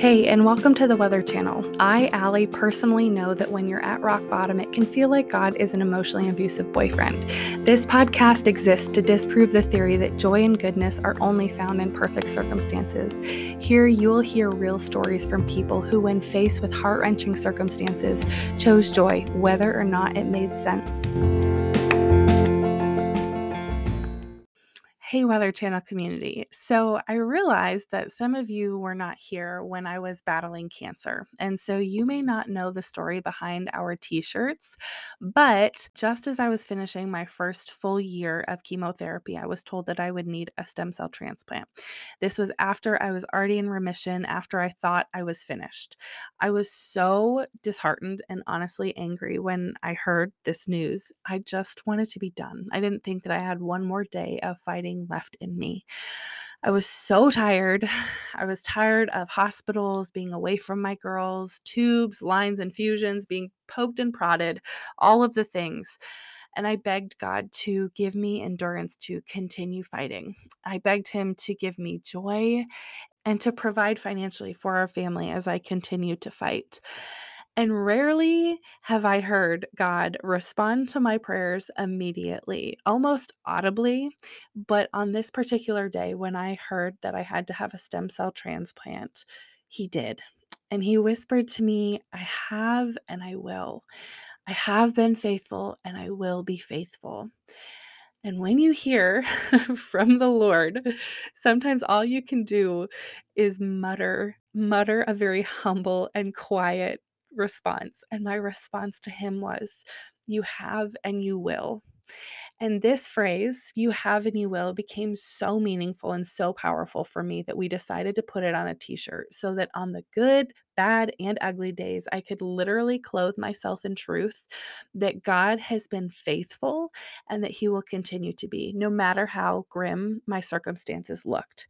Hey, and welcome to the Whether Channel. I, Allie, personally know that when you're at rock bottom, it can feel like God is an emotionally abusive boyfriend. This podcast exists to disprove the theory that joy and goodness are only found in perfect circumstances. Here, you will hear real stories from people who, when faced with heart wrenching circumstances, chose joy, whether or not it made sense. Hey, Whether Channel community. So, I realized that some of you were not here when I was battling cancer. And so, you may not know the story behind our t shirts. But just as I was finishing my first full year of chemotherapy, I was told that I would need a stem cell transplant. This was after I was already in remission, after I thought I was finished. I was so disheartened and honestly angry when I heard this news. I just wanted to be done. I didn't think that I had one more day of fighting left in me. I was so tired. I was tired of hospitals, being away from my girls, tubes, lines, infusions, being poked and prodded, all of the things. And I begged God to give me endurance to continue fighting. I begged Him to give me joy and to provide financially for our family as I continue to fight. And rarely have I heard God respond to my prayers immediately, almost audibly. But on this particular day, when I heard that I had to have a stem cell transplant, He did. And He whispered to me, I have and I will. I have been faithful and I will be faithful. And when you hear from the Lord, sometimes all you can do is mutter, mutter a very humble and quiet response. And my response to him was, You have and you will. And this phrase, you have and you will, became so meaningful and so powerful for me that we decided to put it on a t shirt so that on the good, bad, and ugly days, I could literally clothe myself in truth that God has been faithful and that He will continue to be, no matter how grim my circumstances looked.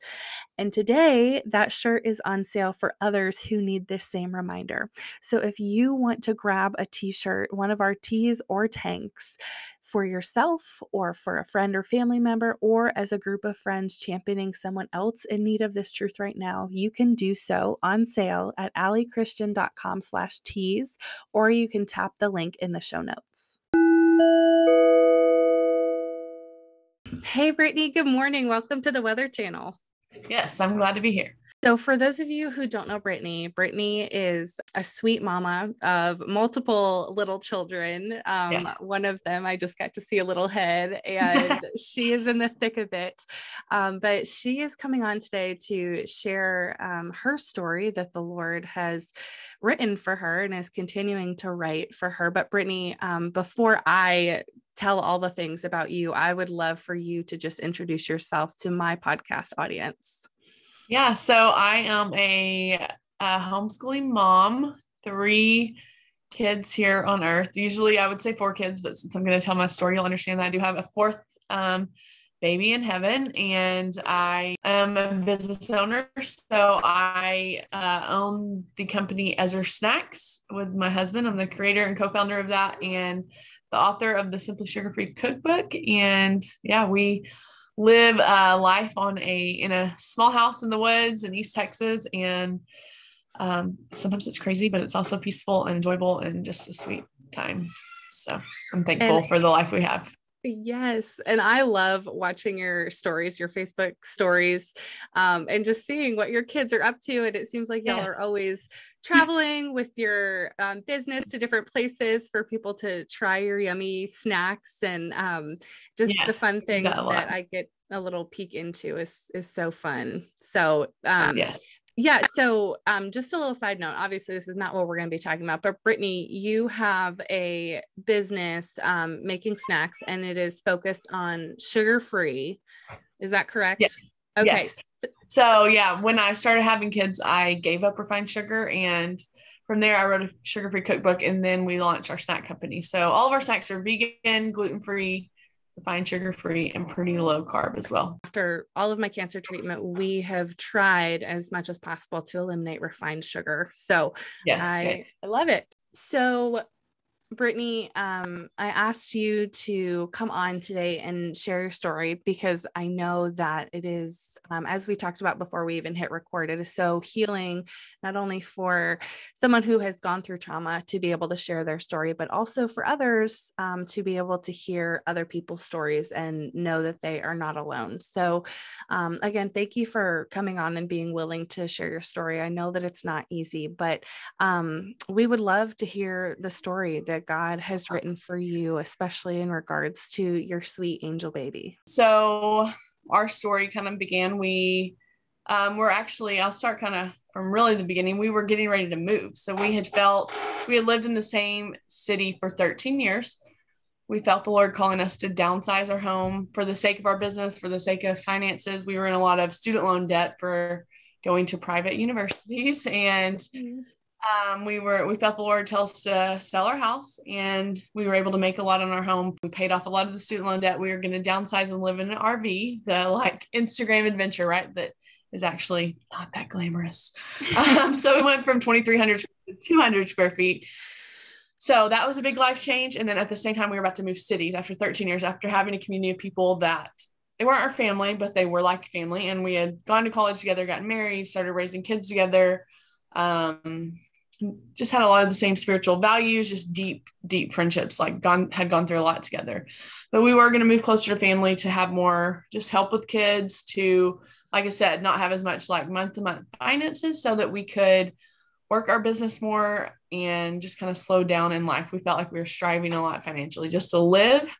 And today, that shirt is on sale for others who need this same reminder. So if you want to grab a t shirt, one of our tees or tanks, for yourself or for a friend or family member or as a group of friends championing someone else in need of this truth right now, you can do so on sale at alliechristian.com slash tees, or you can tap the link in the show notes. Hey, Brittany, good morning. Welcome to the Whether Channel. Yes, I'm glad to be here. So, for those of you who don't know Brittany, Brittany is a sweet mama of multiple little children. Um, yes. One of them, I just got to see a little head, and she is in the thick of it. Um, but she is coming on today to share um, her story that the Lord has written for her and is continuing to write for her. But, Brittany, um, before I tell all the things about you, I would love for you to just introduce yourself to my podcast audience. Yeah, so I am a, a homeschooling mom, three kids here on earth. Usually I would say four kids, but since I'm going to tell my story, you'll understand that I do have a fourth um, baby in heaven and I am a business owner. So I uh, own the company Ezra Snacks with my husband. I'm the creator and co-founder of that and the author of the Simply Sugar Free Cookbook. And yeah, we live a life on a in a small house in the woods in East Texas, and um, sometimes it's crazy, but it's also peaceful and enjoyable and just a sweet time. So I'm thankful and, for the life we have. Yes. And I love watching your stories, your Facebook stories, um, and just seeing what your kids are up to. And it seems like y'all yeah. are always traveling with your um, business to different places for people to try your yummy snacks and um, just yes, the fun things that I get a little peek into is is so fun. So um, yeah. So, um, just a little side note. Obviously, this is not what we're going to be talking about, but Brittany, you have a business um, making snacks, and it is focused on sugar free. Is that correct? Yes. Okay. Yes. So, yeah, when I started having kids, I gave up refined sugar, and from there, I wrote a sugar free cookbook, and then we launched our snack company. So, all of our snacks are vegan, gluten free, refined sugar free and pretty low carb as well. After all of my cancer treatment, we have tried as much as possible to eliminate refined sugar. So yes, I, I love it. So Brittany, um, I asked you to come on today and share your story because I know that it is, um, as we talked about before we even hit record, it is so healing, not only for someone who has gone through trauma to be able to share their story, but also for others um, to be able to hear other people's stories and know that they are not alone. So, um, again, thank you for coming on and being willing to share your story. I know that it's not easy, but um, we would love to hear the story that that God has written for you, especially in regards to your sweet angel baby? So, our story kind of began. We um, were actually, I'll start kind of from really the beginning. We were getting ready to move. So, we had felt we had lived in the same city for 13 years. We felt the Lord calling us to downsize our home for the sake of our business, for the sake of finances. We were in a lot of student loan debt for going to private universities. And mm-hmm um, we were we felt the Lord tell us to sell our house, and we were able to make a lot on our home. We paid off a lot of the student loan debt. We were going to downsize and live in an RV, the like Instagram adventure, right? That is actually not that glamorous. um, so we went from 2,300 to 200 square feet. So that was a big life change. And then at the same time, we were about to move cities after 13 years, after having a community of people that they weren't our family, but they were like family. And we had gone to college together, gotten married, started raising kids together. Um, just had a lot of the same spiritual values, just deep, deep friendships, like gone had gone through a lot together. But we were going to move closer to family to have more just help with kids, to, like I said, not have as much like month to month finances so that we could work our business more and just kind of slow down in life. We felt like we were striving a lot financially just to live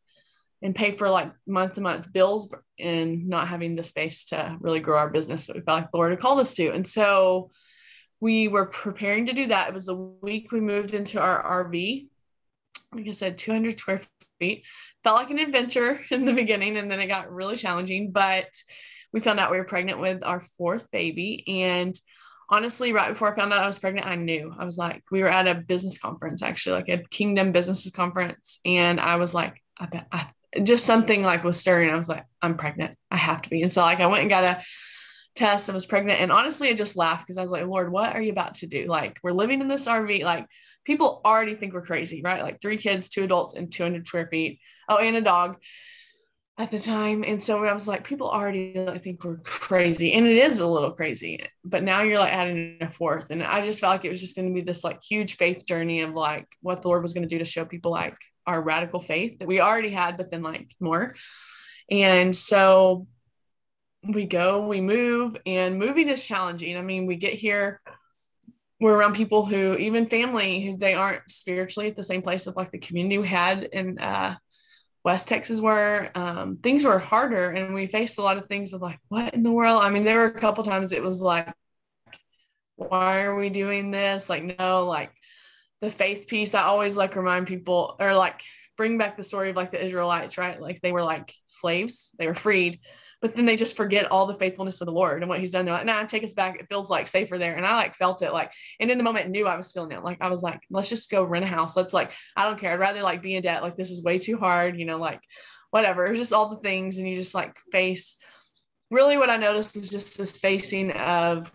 and pay for like month to month bills and not having the space to really grow our business that we felt like the Lord had called us to. And so we were preparing to do that. It was a week we moved into our RV. Like I said, 200 square feet. Felt like an adventure in the beginning, and then it got really challenging. But we found out we were pregnant with our fourth baby. And honestly, right before I found out I was pregnant, I knew. I was like, we were at a business conference, actually, like a Kingdom Businesses conference. And I was like, I bet I, just something like was stirring. I was like, I'm pregnant. I have to be. And so, like, I went and got a test and was pregnant. And honestly, I just laughed because I was like, Lord, what are you about to do? Like, we're living in this RV. Like, people already think we're crazy, right? Like, three kids, two adults, and 200 square feet. Oh, and a dog at the time. And so I was like, people already think we're crazy. And it is a little crazy. But now you're like adding a fourth. And I just felt like it was just going to be this like huge faith journey of like what the Lord was going to do to show people like our radical faith that we already had, but then like more. And so we go, we move, and moving is challenging. I mean, we get here, we're around people who, even family, who they aren't spiritually at the same place of like the community we had in uh, West Texas were. Um, things were harder, and we faced a lot of things of like, what in the world? I mean, there were a couple times it was like, why are we doing this? Like, no, like the faith piece. I always like remind people or like bring back the story of like the Israelites, right? Like they were like slaves, they were freed but then they just forget all the faithfulness of the Lord and what he's done. They're like, nah, take us back. It feels like safer there. And I like felt it like, and in the moment knew I was feeling it. Like I was like, let's just go rent a house. Let's like, I don't care. I'd rather like be in debt. Like this is way too hard, you know, like whatever. It's just all the things. And you just like face really what I noticed was just this facing of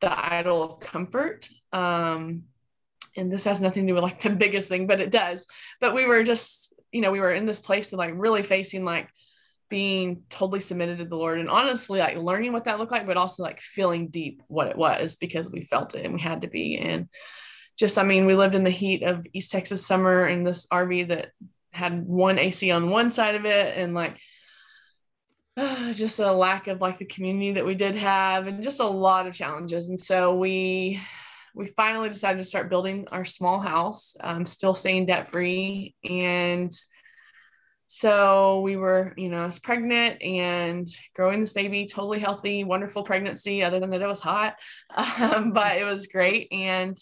the idol of comfort. Um, and this has nothing to do with like the biggest thing, but it does. But we were just, you know, we were in this place of like really facing like being totally submitted to the Lord and honestly like learning what that looked like, but also like feeling deep what it was because we felt it and we had to be. And just, I mean, we lived in the heat of East Texas summer in this RV that had one AC on one side of it and like just a lack of like the community that we did have and just a lot of challenges. And so we, we finally decided to start building our small house, um, still staying debt free and so we were, you know, I was pregnant and growing this baby, totally healthy, wonderful pregnancy, other than that it was hot, um, but it was great. And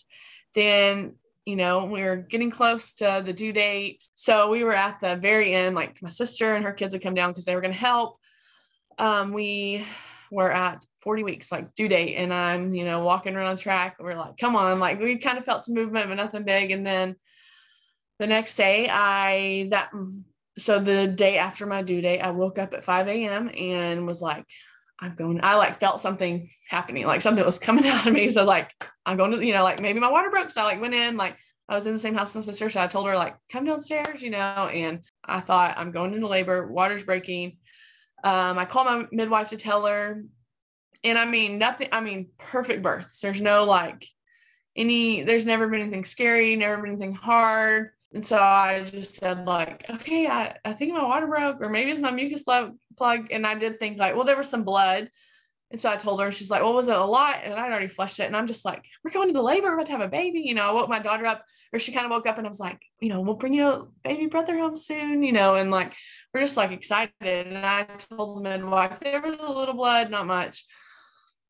then, you know, we were getting close to the due date. So we were at the very end, like my sister and her kids had come down because they were going to help. Um, we were at 40 weeks, like due date, and I'm, you know, walking around track. We're like, come on, like we kind of felt some movement, but nothing big. And then the next day, I, that, so the day after my due date, I woke up at 5 a.m. and was like, I'm going, I like felt something happening, like something was coming out of me. So I was like, I'm going to, you know, like maybe my water broke. So I like went in, like I was in the same house as my sister. So I told her, like, come downstairs, you know, and I thought I'm going into labor, water's breaking. Um, I called my midwife to tell her. And I mean, nothing, I mean, perfect births. There's no like any, there's never been anything scary, never been anything hard. And so I just said, like, okay, I, I think my water broke, or maybe it's my mucus plug. And I did think, like, well, there was some blood. And so I told her, she's like, well, was it a lot? And I'd already flushed it. And I'm just like, we're going into labor. We're about to have a baby. You know, I woke my daughter up, or she kind of woke up and I was like, you know, we'll bring you a baby brother home soon, you know, and like, we're just like excited. And I told the midwife, there was a little blood, not much.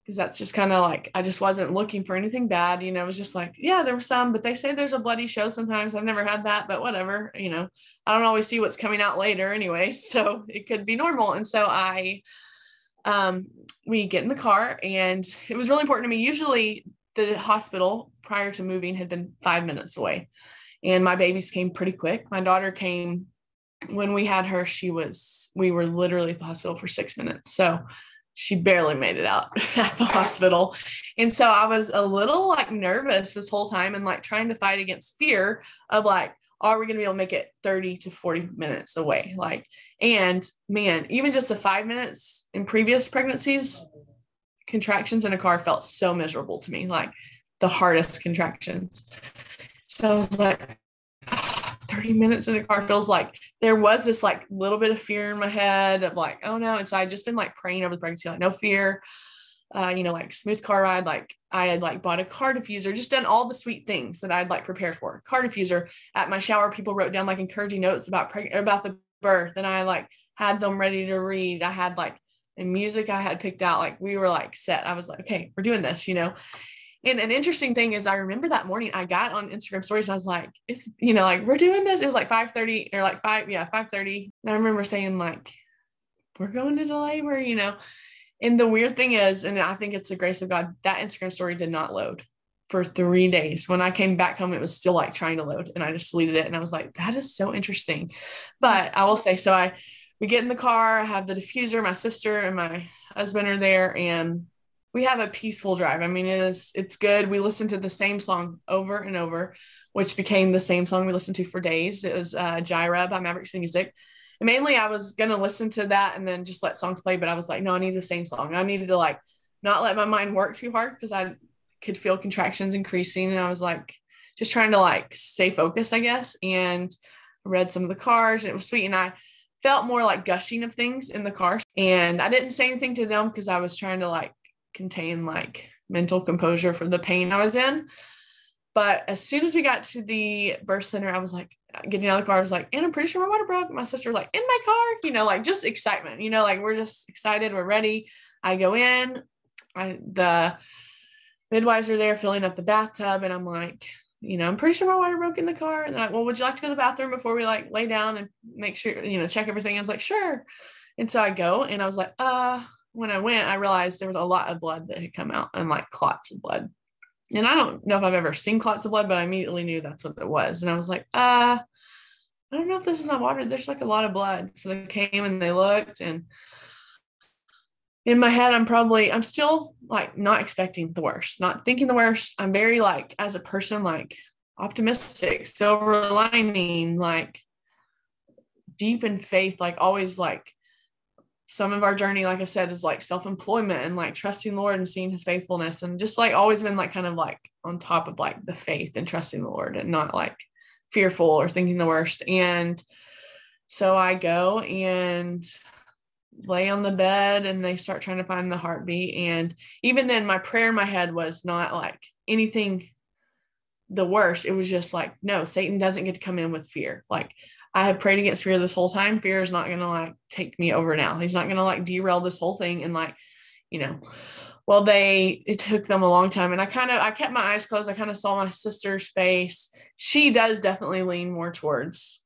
Because that's just kind of like, I just wasn't looking for anything bad. You know, it was just like, yeah, there was some, but they say there's a bloody show sometimes. I've never had that, but whatever. You know, I don't always see what's coming out later anyway. So it could be normal. And so I, um, we get in the car and it was really important to me. Usually the hospital prior to moving had been five minutes away and my babies came pretty quick. My daughter came when we had her, she was, we were literally at the hospital for six minutes. So she barely made it out at the hospital. And so I was a little like nervous this whole time and like trying to fight against fear of like, are we going to be able to make it 30 to 40 minutes away? Like, and man, even just the five minutes in previous pregnancies, contractions in a car felt so miserable to me, like the hardest contractions. So I was like, 30 minutes in a car feels like there was this like little bit of fear in my head of like, oh no. And so I'd just been like praying over the pregnancy, like no fear, uh, you know, like smooth car ride. Like I had like bought a car diffuser, just done all the sweet things that I'd like prepared for. Car diffuser at my shower, people wrote down like encouraging notes about preg- about the birth, and I like had them ready to read. I had like the music I had picked out. Like we were like set. I was like, okay, we're doing this, you know. And an interesting thing is, I remember that morning I got on Instagram stories. I was like, it's you know, like we're doing this. It was like five thirty or like five, yeah, five thirty. I remember saying like, we're going into labor, you know. And the weird thing is, and I think it's the grace of God, that Instagram story did not load for three days. When I came back home, it was still like trying to load and I just deleted it. And I was like, that is so interesting. But I will say, so I, we get in the car, I have the diffuser, my sister and my husband are there and we have a peaceful drive. I mean, it is, it's good. We listen to the same song over and over, which became the same song we listened to for days. It was uh, Jireh by Maverick City Music And mainly I was gonna listen to that and then just let songs play, but I was like, no, I need the same song. I needed to like not let my mind work too hard because I could feel contractions increasing, and I was like just trying to like stay focused, I guess. And read some of the cards, and it was sweet, and I felt more like gushing of things in the car, and I didn't say anything to them because I was trying to like contain like mental composure for the pain I was in. But as soon as we got to the birth center, I was like, getting out of the car, I was like, and I'm pretty sure my water broke. My sister was like, in my car, you know, like just excitement, you know, like we're just excited, we're ready. I go in, I the midwives are there filling up the bathtub, and I'm like, you know, I'm pretty sure my water broke in the car. And I, well, would you like to go to the bathroom before we like lay down and make sure, you know, check everything? I was like, sure. And so I go and I was like, uh, when I went, I realized there was a lot of blood that had come out and like clots of blood and I don't know if I've ever seen clots of blood, but I immediately knew that's what it was. And I was like, uh, I don't know if this is my water. There's like a lot of blood. So they came and they looked and in my head, I'm probably, I'm still like not expecting the worst, not thinking the worst. I'm very like, as a person, like optimistic, silver lining, like deep in faith, like always like some of our journey, like I said, is like self employment and like trusting the Lord and seeing his faithfulness and just like always been like kind of like on top of like the faith and trusting the Lord and not like fearful or thinking the worst. And so I go and lay on the bed and they start trying to find the heartbeat. And even then, my prayer in my head was not like anything the worst. It was just like, no, Satan doesn't get to come in with fear. Like I have prayed against fear this whole time. Fear is not going to like take me over now. He's not going to like derail this whole thing and like, you know, well, they, it took them a long time. And I kind of, I kept my eyes closed. I kind of saw my sister's face. She does definitely lean more towards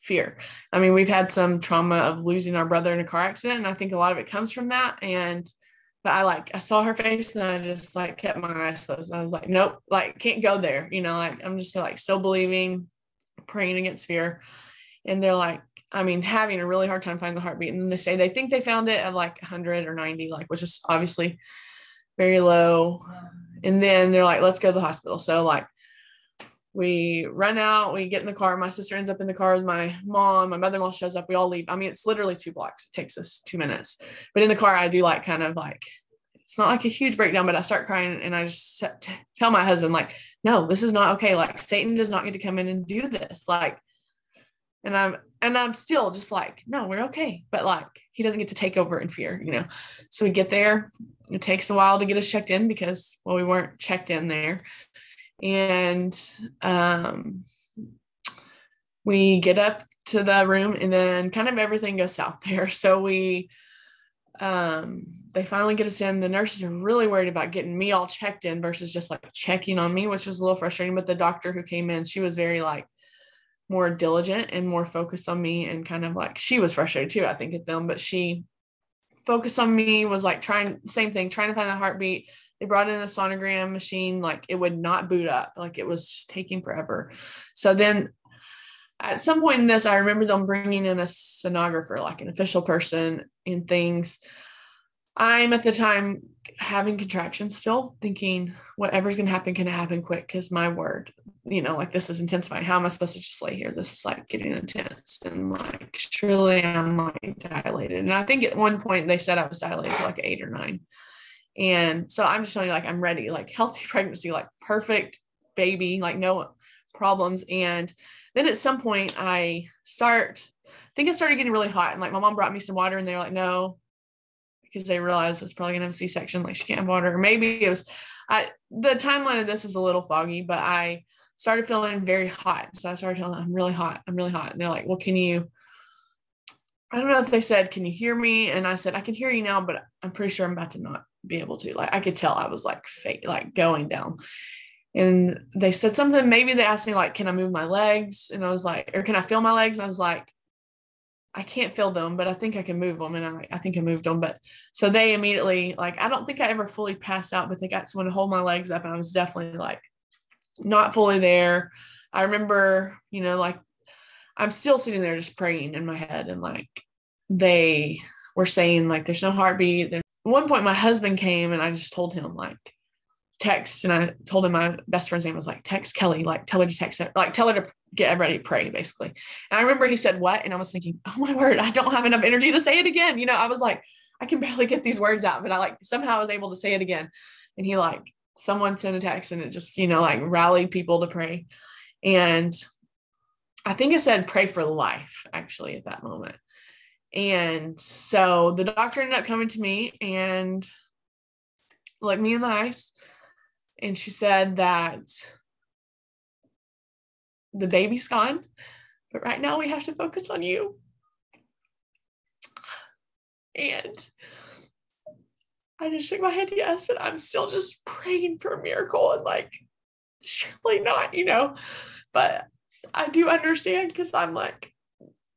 fear. I mean, we've had some trauma of losing our brother in a car accident. And I think a lot of it comes from that. And, but I like, I saw her face and I just like kept my eyes closed. I was like, nope, like can't go there. You know, like I'm just like still believing, praying against fear and they're like I mean, having a really hard time finding the heartbeat. And they say they think they found it at like 100 or 90, like, which is obviously very low. And then they're like, let's go to the hospital. So, like, we run out, we get in the car. My sister ends up in the car with my mom. My mother in law shows up. We all leave. I mean, it's literally two blocks. It takes us two minutes. But in the car, I do like kind of like, it's not like a huge breakdown, but I start crying and I just tell my husband, like, no, this is not okay. Like, Satan does not get to come in and do this. Like, and I'm, and I'm still just like, no, we're okay. But like, he doesn't get to take over in fear, you know? So we get there. It takes a while to get us checked in because, well, we weren't checked in there and um, we get up to the room and then kind of everything goes south there so we um, they finally get us in the nurses are really worried about getting me all checked in versus just like checking on me which was a little frustrating but the doctor who came in she was very like more diligent and more focused on me and kind of like she was frustrated too i think at them but she focused on me was like trying same thing trying to find a heartbeat they brought in a sonogram machine, like it would not boot up, like it was just taking forever. So then at some point in this, I remember them bringing in a sonographer, like an official person and things. I'm at the time having contractions still, thinking whatever's going to happen can happen quick because my word, you know, like this is intensifying. How am I supposed to just lay here? This is like getting intense. And like, surely I'm like dilated. And I think at one point they said I was dilated like eight or nine. And so I'm just telling you, like, I'm ready, like healthy pregnancy, like perfect baby, like no problems. And then at some point I start, I think it started getting really hot. And like my mom brought me some water and they were like, no, because they realized it's probably gonna have a C-section, like she can't have water. Or maybe it was I the timeline of this is a little foggy, but I started feeling very hot. So I started telling them, I'm really hot, I'm really hot. And they're like, Well, can you I don't know if they said, Can you hear me? And I said, I can hear you now, but I'm pretty sure I'm about to not be able to. Like I could tell I was like fake, like going down. And they said something, maybe they asked me, like, can I move my legs? And I was like, or can I feel my legs? And I was like, I can't feel them, but I think I can move them. And I, I think I moved them. But so they immediately, like, I don't think I ever fully passed out, but they got someone to hold my legs up. And I was definitely like not fully there. I remember, you know, like I'm still sitting there just praying in my head and like they were saying like there's no heartbeat, there's one point my husband came and I just told him like text and I told him my best friend's name was like text Kelly, like tell her to text like tell her to get everybody to pray basically. And I remember he said what? And I was thinking, oh my word, I don't have enough energy to say it again. You know, I was like, I can barely get these words out, but I like somehow I was able to say it again. And he like someone sent a text and it just, you know, like rallied people to pray. And I think it said pray for life actually at that moment. And so the doctor ended up coming to me and looked me in the eyes. And she said that the baby's gone, but right now we have to focus on you. And I just shook my head, yes, but I'm still just praying for a miracle and like, surely not, you know. But I do understand because I'm like,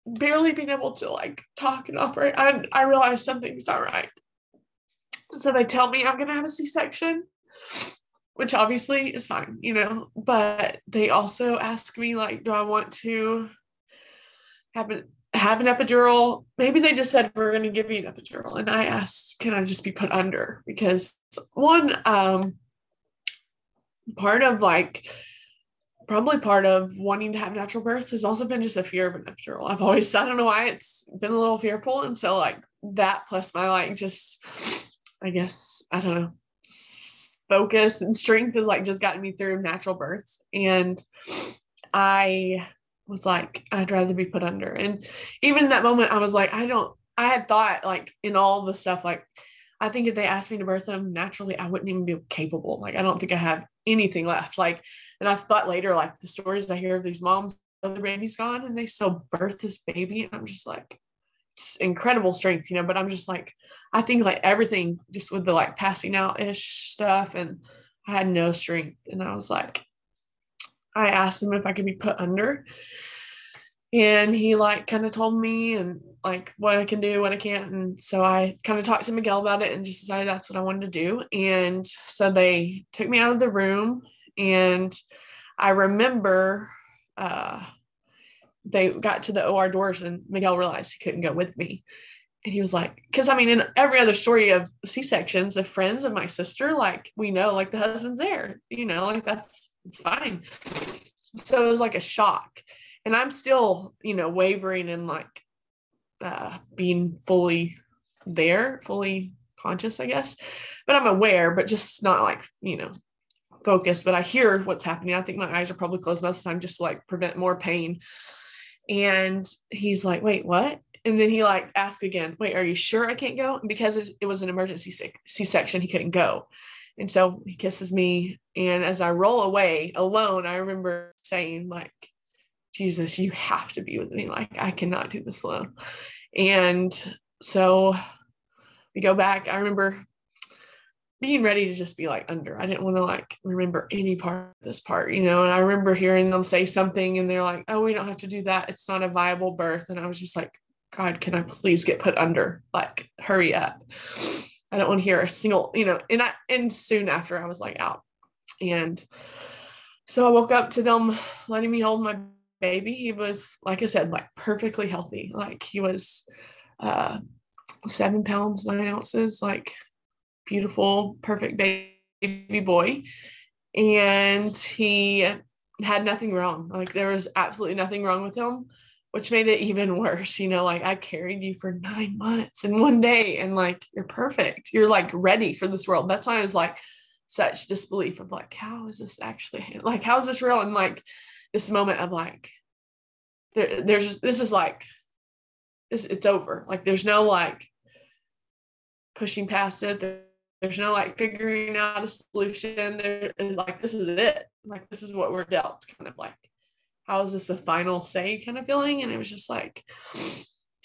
barely being able to like talk and operate. I, I realize something's not right. So they tell me I'm going to have a C section, which obviously is fine, you know, but they also ask me, like, do I want to have, a, have an epidural? Maybe they just said, we're going to give you an epidural. And I asked, can I just be put under? Because one, um, part of like probably part of wanting to have natural births has also been just a fear of an epidural. I've always, I don't know why it's been a little fearful. And so like that plus my like just, I guess, I don't know, focus and strength has like just gotten me through natural births. And I was like, I'd rather be put under. And even in that moment, I was like, I don't, I had thought like in all the stuff, like, I think if they asked me to birth them naturally, I wouldn't even be capable. Like, I don't think I have anything left. Like, and I've thought later, like the stories I hear of these moms, the baby's gone and they still birth this baby. And I'm just like, it's incredible strength, you know, but I'm just like, I think like everything just with the like passing out ish stuff. And I had no strength. And I was like, I asked him if I could be put under and he like kind of told me and like what I can do, what I can't. And so I kind of talked to Miguel about it and just decided that's what I wanted to do. And so they took me out of the room and I remember uh, they got to the OR doors and Miguel realized he couldn't go with me. And he was like, because I mean, in every other story of C sections, the friends of my sister, like we know, like the husband's there, you know, like that's it's fine. so it was like a shock. And I'm still, you know, wavering and like uh, being fully there, fully conscious, I guess. But I'm aware, but just not like, you know, focused. But I hear what's happening. I think my eyes are probably closed most of the time just to like prevent more pain. And he's like, wait, what? And then he like asked again, wait, are you sure I can't go? And because it, was an emergency C section, he couldn't go. And so he kisses me. And as I roll away alone, I remember saying, like, Jesus, you have to be with me. Like, I cannot do this alone. And so we go back. I remember being ready to just be like under. I didn't want to like remember any part of this part, you know. And I remember hearing them say something and they're like, oh, we don't have to do that. It's not a viable birth. And I was just like, God, can I please get put under? Like, hurry up. I don't want to hear a single, you know, and I and soon after I was like out. And so I woke up to them letting me hold my baby. He was, like I said, like perfectly healthy. Like he was uh seven pounds, nine ounces, like beautiful, perfect baby boy. And he had nothing wrong. Like there was absolutely nothing wrong with him which made it even worse. You know, like I carried you for nine months in one day, and like you're perfect. You're like ready for this world. That's why I was like such disbelief of like, how is this actually like how is this real? And like this moment of like, there, there's this is like this it's over. Like there's no like pushing past it. There, there's no like figuring out a solution. There, like this is it. Like this is what we're dealt. Kind of like how is this the final say kind of feeling? And it was just like,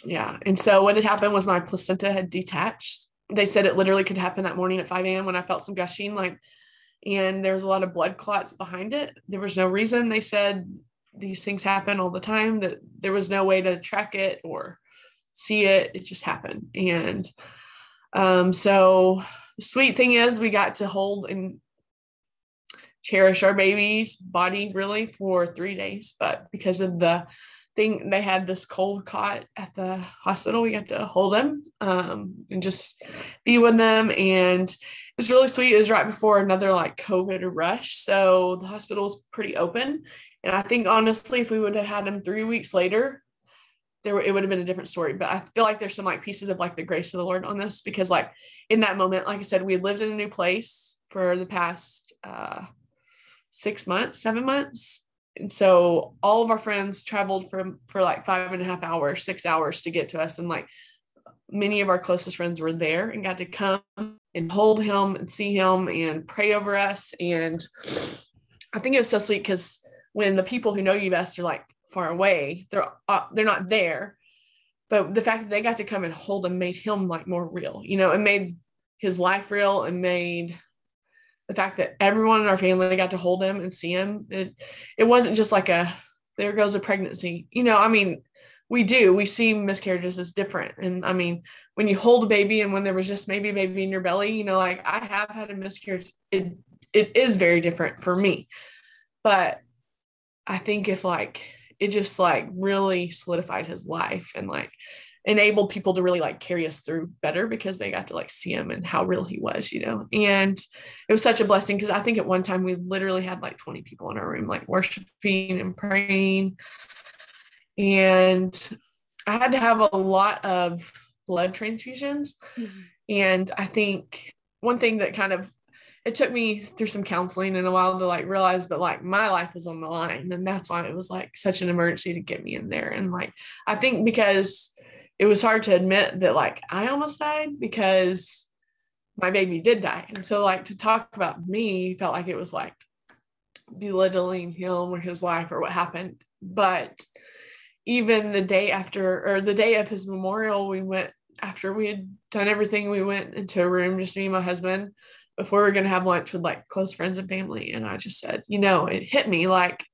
yeah. And so what had happened was my placenta had detached. They said it literally could happen that morning at 5 a.m. when I felt some gushing, like, and there was a lot of blood clots behind it. There was no reason. They said these things happen all the time, that there was no way to track it or see it. It just happened. And um, so the sweet thing is we got to hold and cherish our baby's body really for three days. But because of the thing, they had this cold cot at the hospital, we got to hold them um, and just be with them. And it was really sweet. It was right before another like COVID rush. So the hospital was pretty open. And I think honestly, if we would have had him three weeks later, there it would have been a different story. But I feel like there's some like pieces of like the grace of the Lord on this because like in that moment, like I said, we lived in a new place for the past uh six months, seven months. And so all of our friends traveled from for like five and a half hours, six hours to get to us. And like many of our closest friends were there and got to come and hold him and see him and pray over us. And I think it was so sweet because when the people who know you best are like far away, they're uh, they're not there. But the fact that they got to come and hold him made him like more real, you know, it made his life real and made the fact that everyone in our family got to hold him and see him it it wasn't just like a there goes a pregnancy. You know i mean we do we see miscarriages as different. And i mean when you hold a baby and when there was just maybe a baby in your belly you know like i have had a miscarriage. It it is very different for me. But i think if like it just like really solidified his life and like enabled people to really like carry us through better because they got to like see him and how real he was, you know. And it was such a blessing because I think at one time we literally had like 20 people in our room, like worshiping and praying. And I had to have a lot of blood transfusions. Mm-hmm. And I think one thing that kind of it took me through some counseling in a while to like realize but like my life was on the line and that's why it was like such an emergency to get me in there and like i think because it was hard to admit that like I almost died because my baby did die. And so like to talk about me felt like it was like belittling him or his life or what happened. But even the day after or the day of his memorial, we went after we had done everything, we went into a room, just me and my husband, before we were gonna have lunch with like close friends and family. And I just said, you know, it hit me like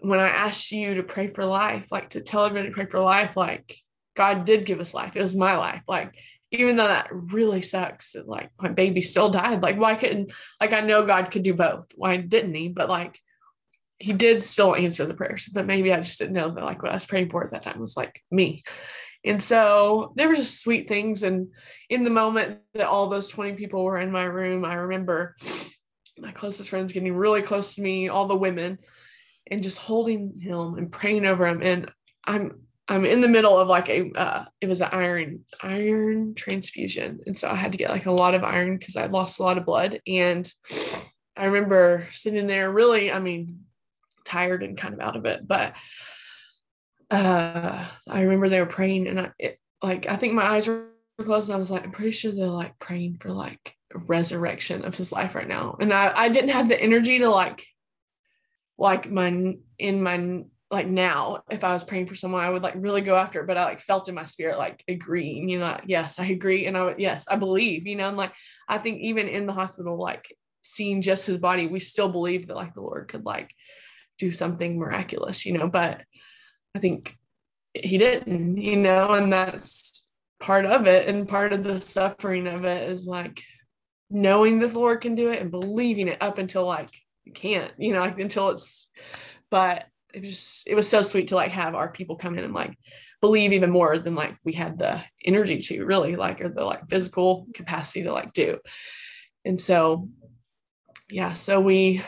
when I asked you to pray for life, like to tell everybody to pray for life, like God did give us life. It was my life. Like, even though that really sucks like my baby still died. Like, why couldn't like I know God could do both. Why didn't he? But like he did still answer the prayers. But maybe I just didn't know that like what I was praying for at that time was like me. And so there were just sweet things. And in the moment that all those 20 people were in my room, I remember my closest friends getting really close to me, all the women, and just holding him and praying over him. And I'm I'm in the middle of like a uh, it was an iron iron transfusion, and so I had to get like a lot of iron because I lost a lot of blood. And I remember sitting there, really, I mean, tired and kind of out of it, but uh, I remember they were praying, and I it, like I think my eyes were closed, and I was like, I'm pretty sure they're like praying for like resurrection of his life right now, and I I didn't have the energy to like like my in my like now if i was praying for someone i would like really go after it but i like felt in my spirit like agreeing you know like, yes i agree and i would yes i believe you know and like i think even in the hospital like seeing just his body we still believe that like the lord could like do something miraculous you know but i think he didn't you know and that's part of it and part of the suffering of it is like knowing that the lord can do it and believing it up until like you can't you know like until it's but it was just it was so sweet to like have our people come in and like believe even more than like we had the energy to really like or the like physical capacity to like do. And so yeah so we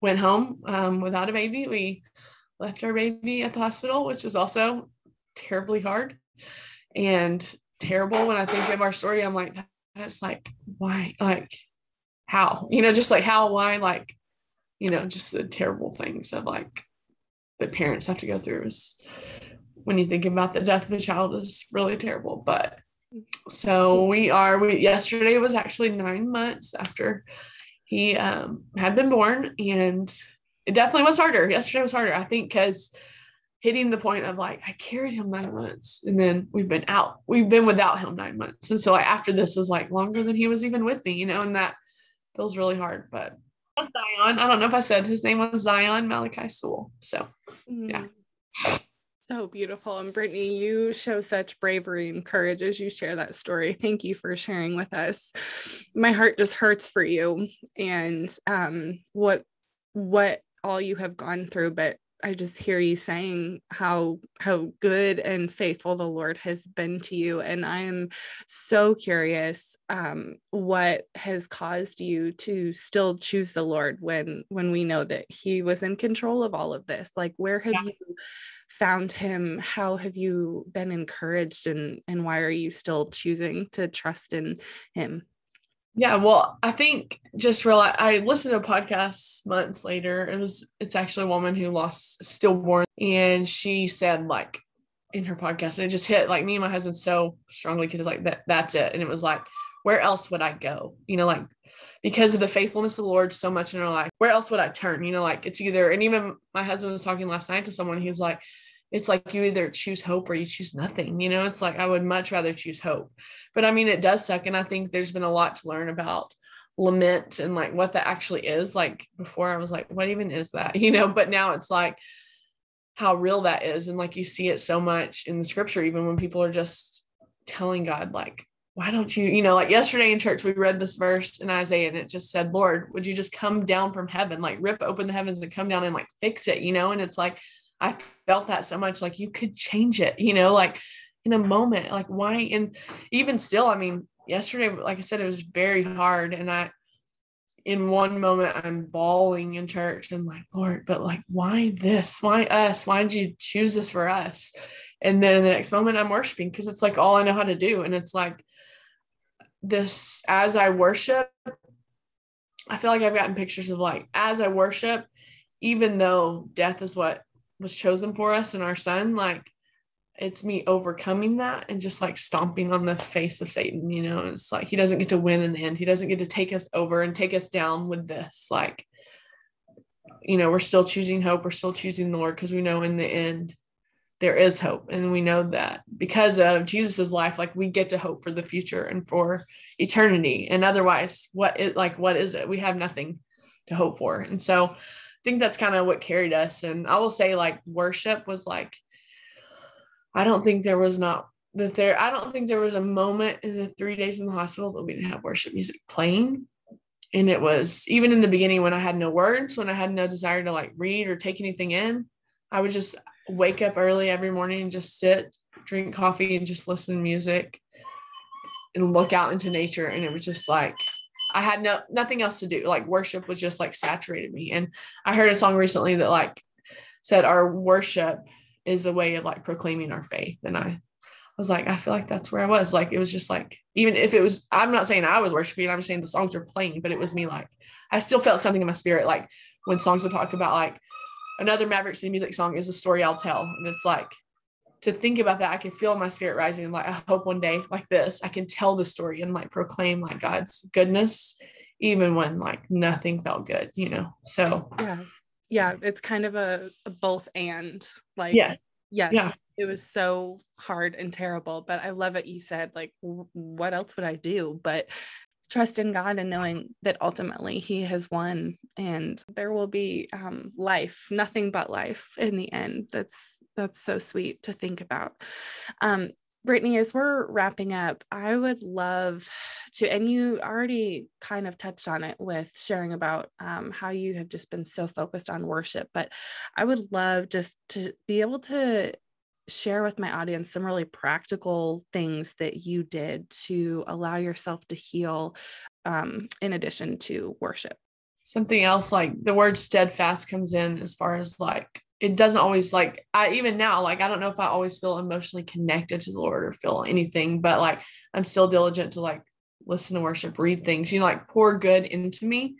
went home um, without a baby. We left our baby at the hospital which is also terribly hard and terrible. When i think of our story i'm like that's like why like how? You know just like how why like you know, just the terrible things of like that parents have to go through is when you think about the death of a child is really terrible. But so we are we yesterday was actually nine months after he um, had been born and it definitely was harder. Yesterday was harder, I think, because hitting the point of like I carried him nine months and then we've been out, we've been without him nine months. And so like after this is like longer than he was even with me, you know, and that feels really hard. But Zion. I don't know if I said his name was Zion Malachi Suell. So, yeah. Mm. So beautiful. And Brittany, you show such bravery and courage as you share that story. Thank you for sharing with us. My heart just hurts for you and um, what what all you have gone through, but I just hear you saying how how good and faithful the Lord has been to you, and I am so curious um, what has caused you to still choose the Lord when when we know that He was in control of all of this. Like, where have yeah. you found Him? How have you been encouraged, and and why are you still choosing to trust in Him? Yeah, well, I think just realize I listened to a podcast months later. It was it's actually a woman who lost stillborn, and she said like in her podcast, it just hit like me and my husband so strongly because it's like that that's it, and it was like where else would I go? You know, like because of the faithfulness of the Lord so much in our life, where else would I turn? You know, like it's either and even my husband was talking last night to someone. He's like, it's like you either choose hope or you choose nothing. You know, it's like I would much rather choose hope. But I mean, it does suck. And I think there's been a lot to learn about lament and like what that actually is. Like before, I was like, what even is that? You know, but now it's like how real that is. And like you see it so much in the scripture, even when people are just telling God, like, why don't you, you know, like yesterday in church, we read this verse in Isaiah and it just said, Lord, would you just come down from heaven, like rip open the heavens and come down and like fix it, you know? And it's like, I felt that so much like you could change it, you know, like in a moment. Like why? And even still, I mean, yesterday, like I said, it was very hard. And I, in one moment, I'm bawling in church and like, Lord, but like, why this? Why us? Why did you choose this for us? And then the next moment, I'm worshiping because it's like all I know how to do. And it's like this as I worship, I feel like I've gotten pictures of like as I worship, even though death is what was chosen for us and our son like it's me overcoming that and just like stomping on the face of satan you know? It's like he doesn't get to win in the end. He doesn't get to take us over and take us down with this like you know we're still choosing hope. We're still choosing the lord because we know in the end there is hope. And we know that because of jesus's life like we get to hope for the future and for eternity. And otherwise what it like what is it? We have nothing to hope for. And so think that's kind of what carried us. And I will say, like, worship was like, I don't think there was not that there, I don't think there was a moment in the three days in the hospital that we didn't have worship music playing. And it was even in the beginning when I had no words, when I had no desire to like read or take anything in, I would just wake up early every morning and just sit, drink coffee, and just listen to music and look out into nature. And it was just like, I had no nothing else to do. Like worship was just like saturated me. And I heard a song recently that like said our worship is a way of like proclaiming our faith. And I was like, I feel like that's where I was. Like it was just like, even if it was, I'm not saying I was worshiping, I'm saying the songs were playing, but it was me like I still felt something in my spirit, like when songs would talk about like another Maverick City music song is the story I'll tell. And it's like to think about that, I can feel my spirit rising. And like, I hope one day like this, I can tell the story and like proclaim like God's goodness, even when like nothing felt good, you know? So, yeah. Yeah. It's kind of a, a both and like, yeah. Yes. Yeah. It was so hard and terrible, but I love what you said. Like, what else would I do? But trust in God and knowing that ultimately He has won and there will be um, life, nothing but life in the end. That's that's so sweet to think about. Um, Brittany, as we're wrapping up, I would love to, and you already kind of touched on it with sharing about um, how you have just been so focused on worship, but I would love just to be able to share with my audience some really practical things that you did to allow yourself to heal um, in addition to worship? Something else like the word steadfast comes in as far as like it doesn't always like I even now like I don't know if I always feel emotionally connected to the Lord or feel anything but like I'm still diligent to like listen to worship read things you know like pour good into me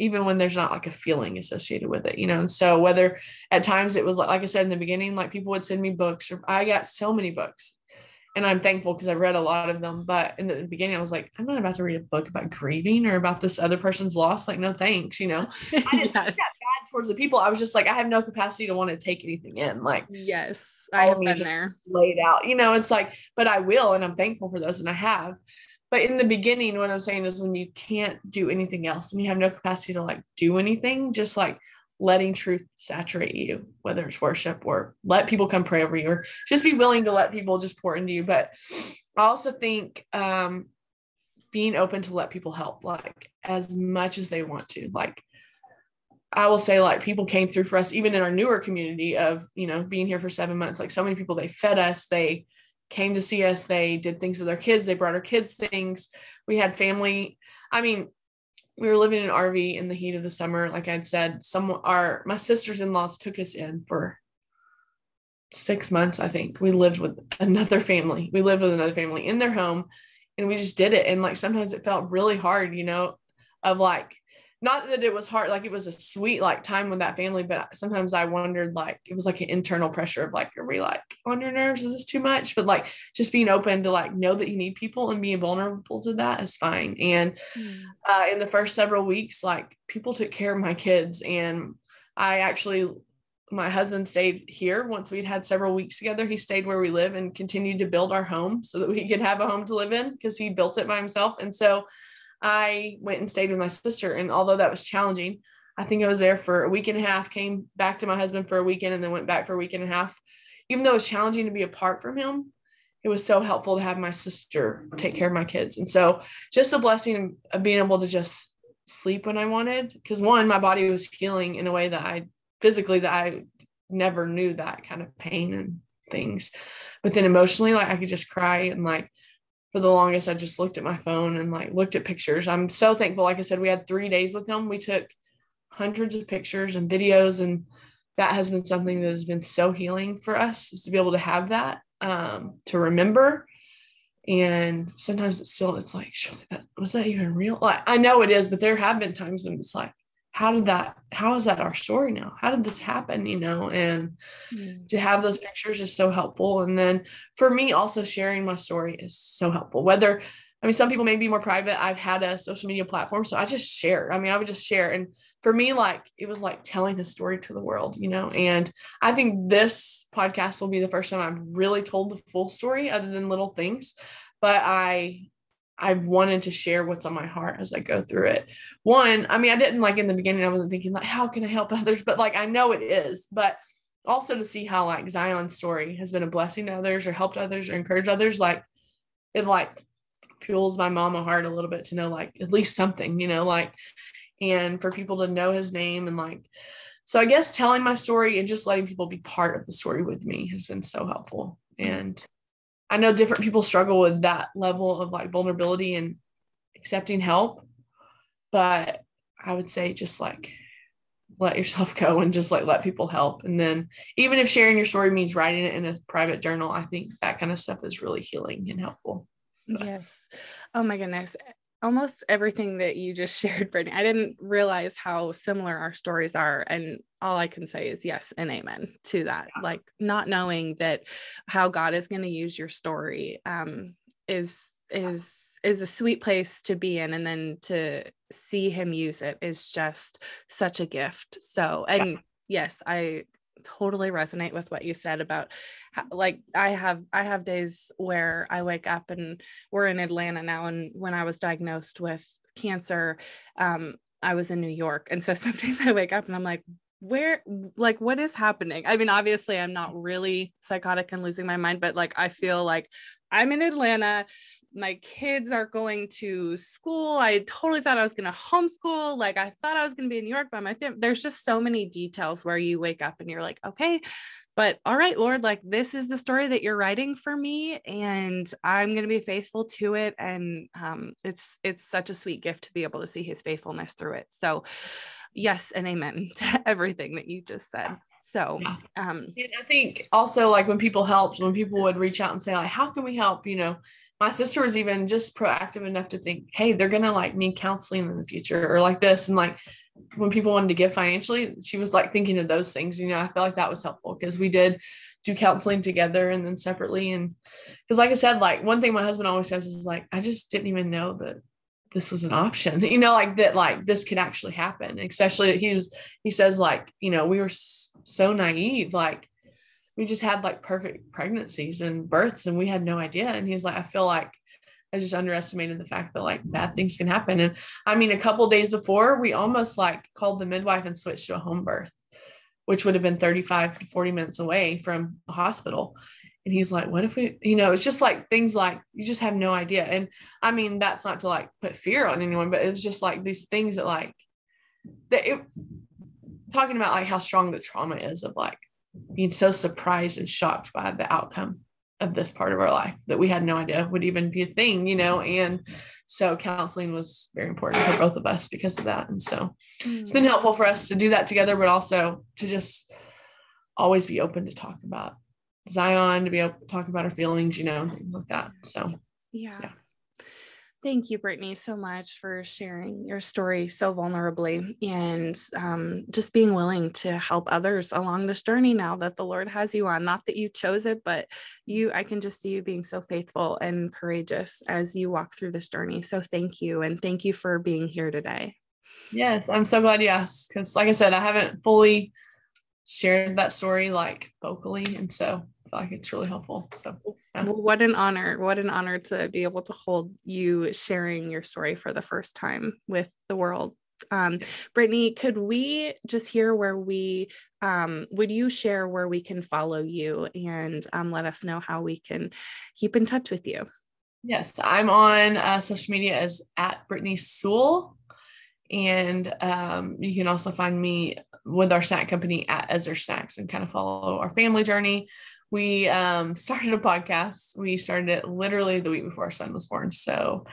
even when there's not like a feeling associated with it, you know. And so whether at times it was like, like I said in the beginning, like people would send me books, or I got so many books, and I'm thankful because I read a lot of them. But in the beginning, I was like, I'm not about to read a book about grieving or about this other person's loss. Like, no thanks, you know. I didn't yes. bad towards the people. I was just like, I have no capacity to want to take anything in. Like, yes, I have been there, laid out. You know, it's like, but I will, and I'm thankful for those, and I have but in the beginning what i'm saying is when you can't do anything else and you have no capacity to like do anything just like letting truth saturate you whether it's worship or let people come pray over you or just be willing to let people just pour into you. But i also think um being open to let people help like as much as they want to. Like I will say like people came through for us even in our newer community of you know being here for 7 months. Like so many people they fed us they came to see us. They did things with their kids. They brought our kids things. We had family. I mean, we were living in an RV in the heat of the summer. Like I'd said, some our my sisters in laws took us in for six months. I think we lived with another family. We lived with another family in their home, and we just did it. And like sometimes it felt really hard, you know, of like not that it was hard like it was a sweet like time with that family but sometimes i wondered like it was like an internal pressure of like are we like on your nerves? Is this too much? But like just being open to like know that you need people and being vulnerable to that is fine. And mm. uh, in the first several weeks like people took care of my kids and i actually my husband stayed here once we'd had several weeks together. He stayed where we live and continued to build our home so that we could have a home to live in because he built it by himself. And so I went and stayed with my sister. And although that was challenging, I think I was there for a week and a half, came back to my husband for a weekend, and then went back for a week and a half. Even though it was challenging to be apart from him, it was so helpful to have my sister take care of my kids. And so just the blessing of being able to just sleep when I wanted. Because one, my body was healing in a way that I physically that I never knew that kind of pain and things. But then emotionally, like I could just cry and like for the longest I just looked at my phone and like looked at pictures. I'm so thankful. Like I said, we had three days with him. We took hundreds of pictures and videos, and that has been something that has been so healing for us is to be able to have that um, to remember. And sometimes it's still it's like, that, was that even real? Like I know it is, but there have been times when it's like, how did that how is that our story now? How did this happen you know and mm. to have those pictures is so helpful. And then for me also sharing my story is so helpful. Whether i mean some people may be more private. I've had a social media platform so i just share. I mean i would just share. And for me like it was like telling a story to the world you know and i think this podcast will be the first time i've really told the full story other than little things. But i I've wanted to share what's on my heart as I go through it. One, I mean, I didn't like in the beginning, I wasn't thinking like, how can I help others? But like, I know it is, but also to see how like Zion's story has been a blessing to others or helped others or encouraged others, like it like fuels my mama heart a little bit to know like at least something, you know, like, and for people to know his name and like, so I guess telling my story and just letting people be part of the story with me has been so helpful. And I know different people struggle with that level of like vulnerability and accepting help. but I would say just like let yourself go and just like let people help. And then even if sharing your story means writing it in a private journal, I think that kind of stuff is really healing and helpful. But. Yes. Oh my goodness. Almost everything that you just shared, Brittany, I didn't realize how similar our stories are. And all I can say is yes and amen to that. Yeah. Like not knowing that how God is going to use your story um, is is is a sweet place to be in and then to see him use it is just such a gift so and yeah. yes i totally resonate with what you said about how, like i have i have days where i wake up and we're in atlanta now and when i was diagnosed with cancer um i was in new york and so some days i wake up and i'm like where like what is happening i mean obviously i'm not really psychotic and losing my mind but like i feel like i'm in atlanta my kids are going to school. I totally thought I was going to homeschool. Like I thought I was going to be in New York by my family. There's just so many details where you wake up and you're like, okay, but all right, Lord, like this is the story that you're writing for me, and I'm going to be faithful to it. And um, it's it's such a sweet gift to be able to see His faithfulness through it. So, yes, and amen to everything that you just said. So, um, and I think also like when people helped, when people would reach out and say like, "How can we help?" You know, my sister was even just proactive enough to think, hey, they're gonna like need counseling in the future or like this. And like when people wanted to give financially, she was like thinking of those things. You know, I felt like that was helpful because we did do counseling together and then separately. And because like I said, like one thing my husband always says is like, I just didn't even know that this was an option, you know, like that, like this could actually happen. Especially he was, he says like, you know, we were so naive, like we just had like perfect pregnancies and births and we had no idea. And he's like, I feel like I just underestimated the fact that like bad things can happen. And I mean, a couple days before, we almost like called the midwife and switched to a home birth, which would have been 35 to 40 minutes away from a hospital. And he's like, what if we, you know, it's just like things like you just have no idea. And I mean, that's not to like put fear on anyone, but it's just like these things that like, that it, talking about like how strong the trauma is of like being so surprised and shocked by the outcome of this part of our life that we had no idea would even be a thing, you know. And so counseling was very important for both of us because of that. And so it's been mm. helpful for us to do that together, but also to just always be open to talk about Zion, to be able to talk about our feelings, you know, things like that. So yeah. yeah. Thank you, Brittany, so much for sharing your story so vulnerably and um, just being willing to help others along this journey now that the Lord has you on. Not that you chose it, but you, I can just see you being so faithful and courageous as you walk through this journey. So thank you. And thank you for being here today. Yes, I'm so glad you asked because, like I said, I haven't fully shared that story like vocally. And so I feel like it's really helpful. So, yeah. well, what an honor! What an honor to be able to hold you sharing your story for the first time with the world. Um, Brittany, could we just hear where we um, would you share where we can follow you and um, let us know how we can keep in touch with you? Yes, I'm on uh, social media as at Brittany Suell. And um, you can also find me with our snack company at Ezer Snacks and kind of follow our family journey we um, started a podcast. We started it literally the week before our son was born. So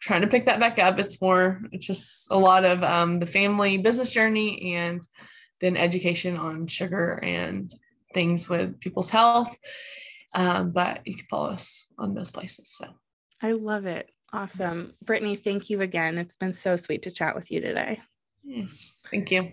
trying to pick that back up. It's more, it's just a lot of um, the family business journey and then education on sugar and things with people's health. Um, but you can follow us on those places. So I love it. Awesome. Brittany, thank you again. It's been so sweet to chat with you today. Yes. Thank you.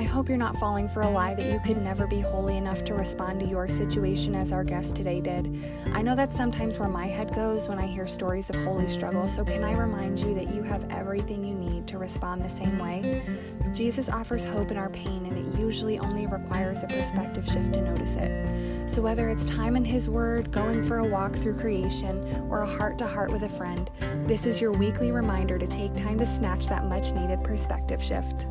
I hope you're not falling for a lie that you could never be holy enough to respond to your situation as our guest today did. I know that's sometimes where my head goes when I hear stories of holy struggle, so can I remind you that you have everything you need to respond the same way? Jesus offers hope in our pain, and it usually only requires a perspective shift to notice it. So whether it's time in His Word, going for a walk through creation, or a heart to heart with a friend, this is your weekly reminder to take time to snatch that much needed perspective shift.